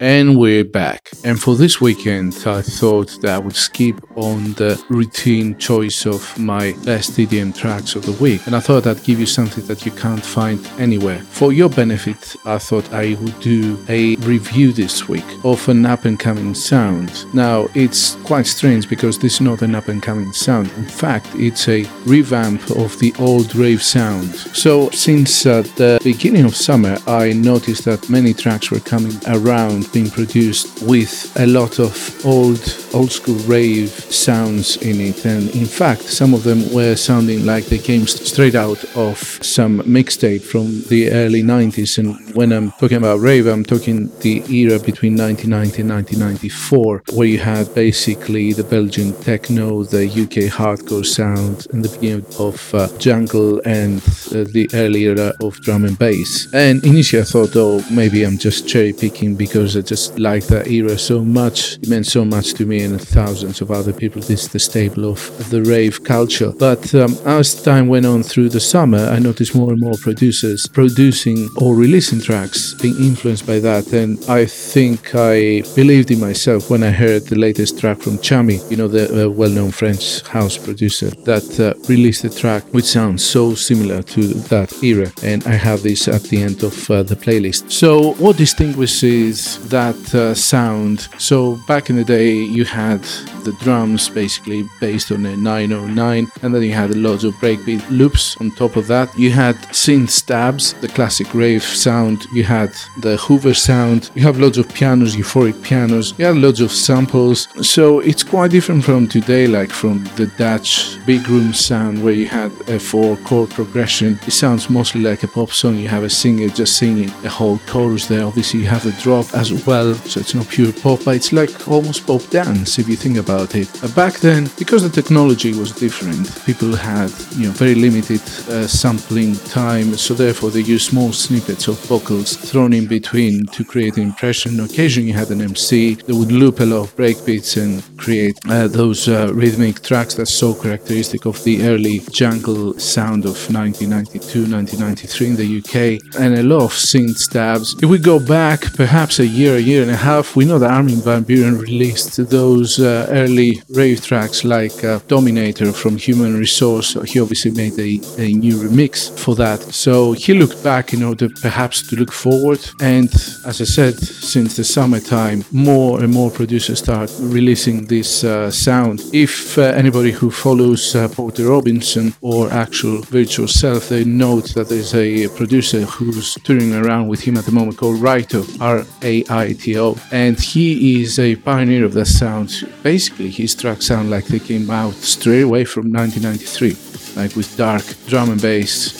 And we're back. And for this weekend, I thought that I would skip on the routine choice of my best EDM tracks of the week. And I thought I'd give you something that you can't find anywhere. For your benefit, I thought I would do a review this week of an up and coming sound. Now, it's quite strange because this is not an up and coming sound. In fact, it's a revamp of the old rave sound. So, since uh, the beginning of summer, I noticed that many tracks were coming around being produced with a lot of old old school rave sounds in it. And in fact some of them were sounding like they came straight out of some mixtape from the early 90s and when i'm talking about rave i'm talking the era between 1990 and 1994 where you had basically the belgian techno the uk hardcore sound and the beginning of uh, jungle and uh, the early era of drum and bass. And initially i thought oh maybe i'm just cherry picking because I just like that era so much. It meant so much to me and thousands of other people. This is the staple of, the rave culture. But um, as time went on through the summer, I noticed more and more producers producing or releasing tracks being influenced by that. And I think I believed in myself when I heard the latest track from Tchami, you know, the uh, well known French house producer, that uh, released a track which sounds so similar to that era. And I have this at the end of uh, the playlist. So, what distinguishes that uh, sound. So back in the day, you had the drums basically based on a 909, and then you had loads of breakbeat loops on top of that. You had synth stabs, the classic rave sound. You had the Hoover sound. You have loads of pianos, euphoric pianos. You had loads of samples. So it's quite different from today, like from the Dutch big room sound where you had a four chord progression. It sounds mostly like a pop song. You have a singer just singing a whole chorus there. Obviously, you have the drop as well, so it's not pure pop, but it's like almost pop dance if you think about it. Uh, back then, because the technology was different, people had you know very limited uh, sampling time, so therefore they used small snippets of vocals thrown in between to create an impression. Occasionally, you had an MC that would loop a lot of breakbeats and create uh, those uh, rhythmic tracks that's so characteristic of the early jungle sound of 1992, 1993 in the UK, and a lot of synth stabs. If we go back perhaps a year, a year and a half, we know that Armin van Buuren released those uh, early rave tracks like uh, Dominator from Human Resource. He obviously made a, a new remix for that. So he looked back in order perhaps to look forward. And as I said, since the summertime, more and more producers start releasing this uh, sound. If uh, anybody who follows uh, Porter Robinson or actual Virtual Self, they note that there's a producer who's touring around with him at the moment called Raito, R A I T O, and he is a pioneer of that sound. Basically, his tracks sound like they came out straight away from 1993 like with dark drum and bass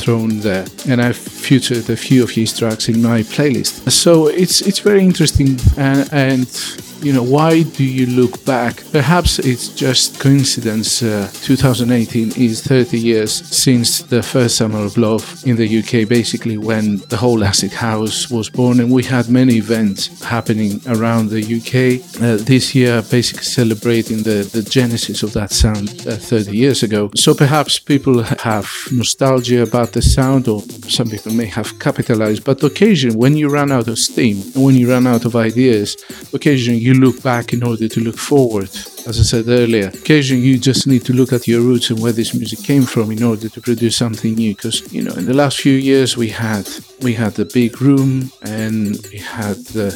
thrown there. And I've featured a few of his tracks in my playlist. So it's it's very interesting and, and you know why do you look back? Perhaps it's just coincidence uh, 2018 is 30 years since the first summer of love in the uk basically when the whole acid house was born and we had many events happening around the uk uh, this year basically celebrating the, the genesis of that sound uh, 30 years ago. So perhaps people have nostalgia about the sound or some people may have capitalized but occasionally when you run out of steam when you run out of ideas occasionally you look back in order to look forward. As I said earlier, occasionally you just need to look at your roots and where this music came from in order to produce something new. Because you know, in the last few years we had we had the big room and we had the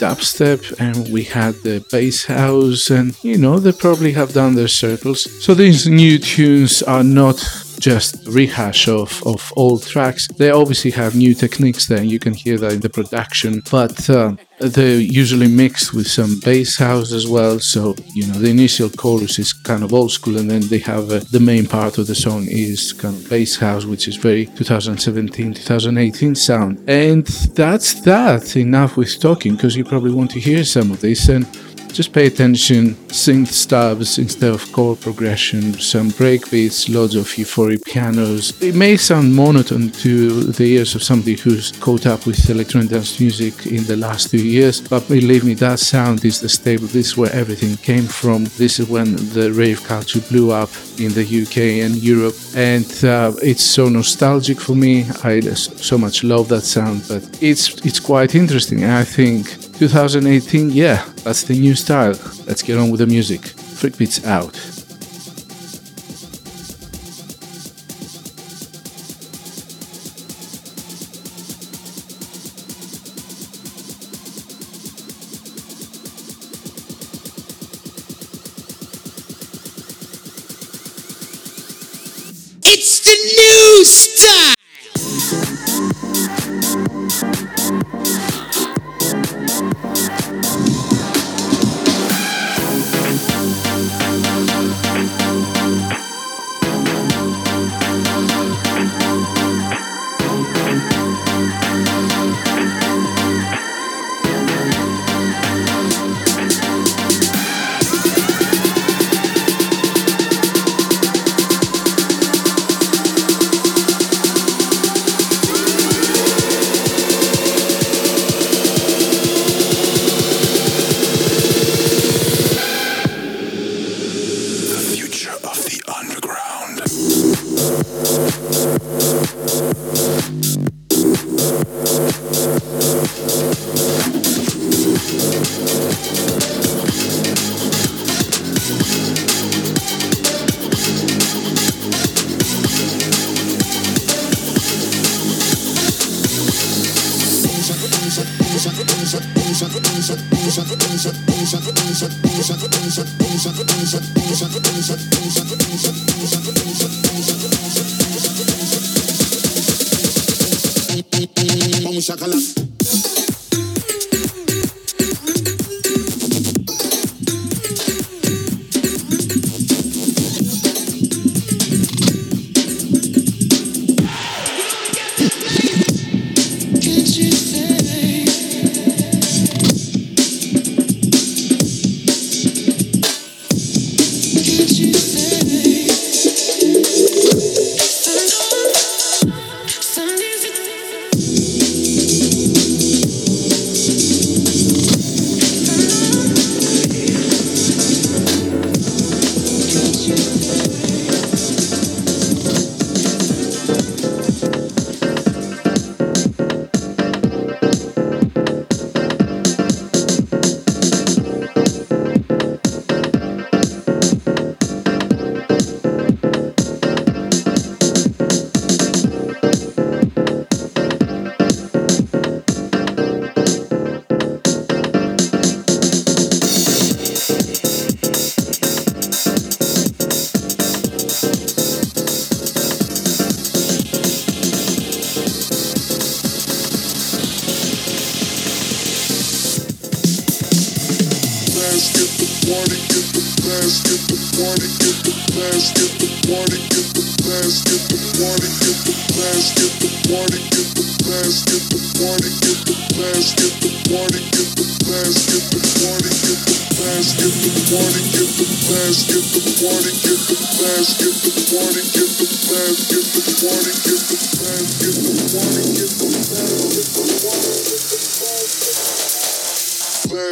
dubstep and we had the bass house and you know they probably have done their circles. So these new tunes are not just rehash of, of old tracks. They obviously have new techniques there, you can hear that in the production, but uh, they're usually mixed with some bass house as well. So, you know, the initial chorus is kind of old school, and then they have uh, the main part of the song is kind of bass house, which is very 2017, 2018 sound. And that's that. Enough with talking, because you probably want to hear some of this. And just pay attention, synth stabs instead of chord progression, some breakbeats, loads of euphoric pianos. It may sound monotone to the ears of somebody who's caught up with electronic dance music in the last two years, but believe me, that sound is the stable. This is where everything came from. This is when the rave culture blew up in the UK and Europe, and uh, it's so nostalgic for me. I so much love that sound, but it's it's quite interesting. I think 2018, yeah, that's the new style. Let's get on with the music. Freak Beats out. shakalaka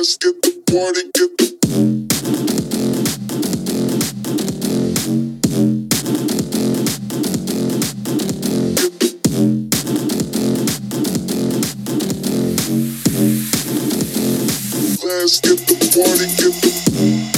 let's get the party, get the Let's get the party, get the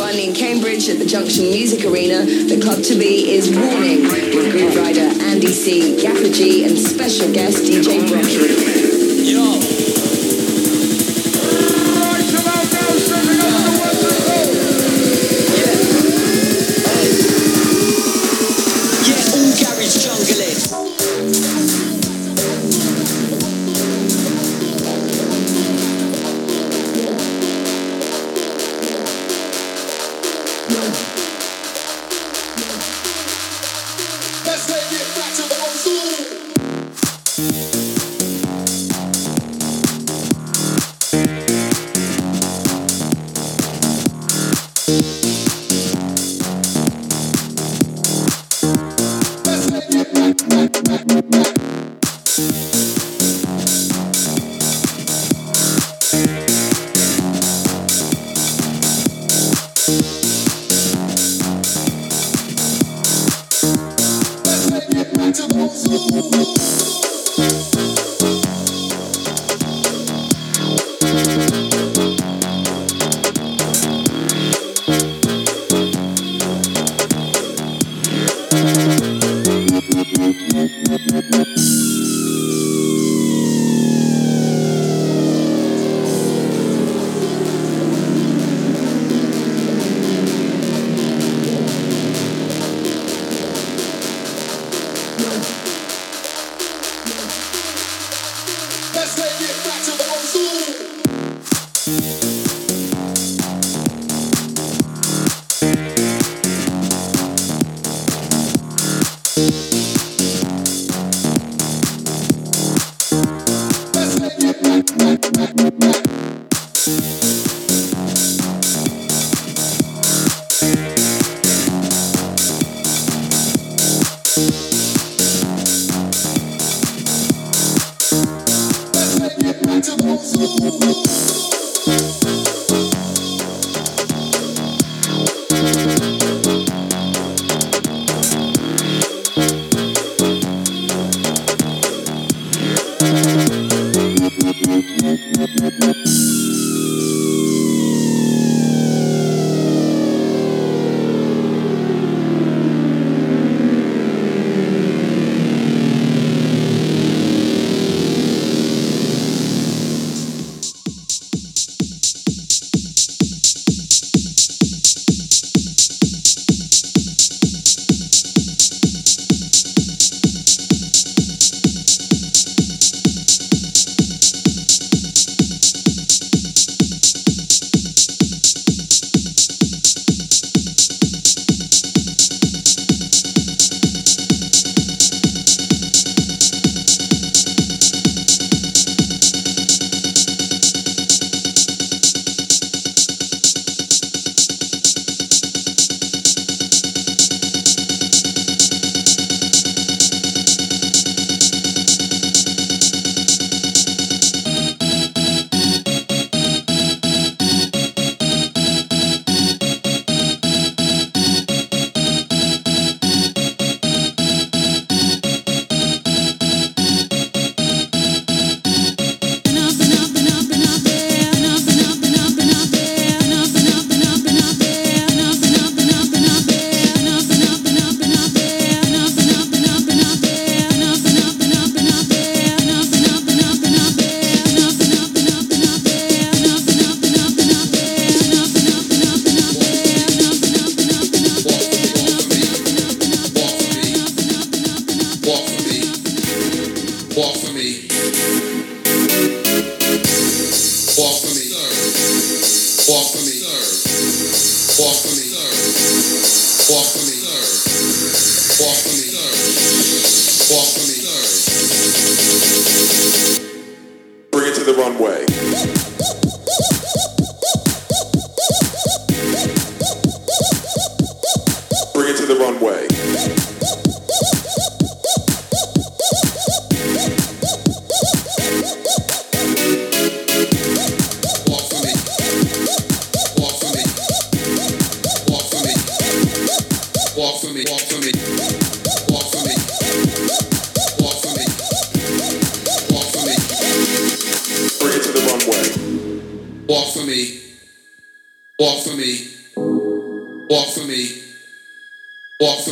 finally in Cambridge at the Junction Music Arena, the club to be is Warning with Grooverider Andy C, Gaffer G and special guest DJ Brockie.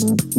Thank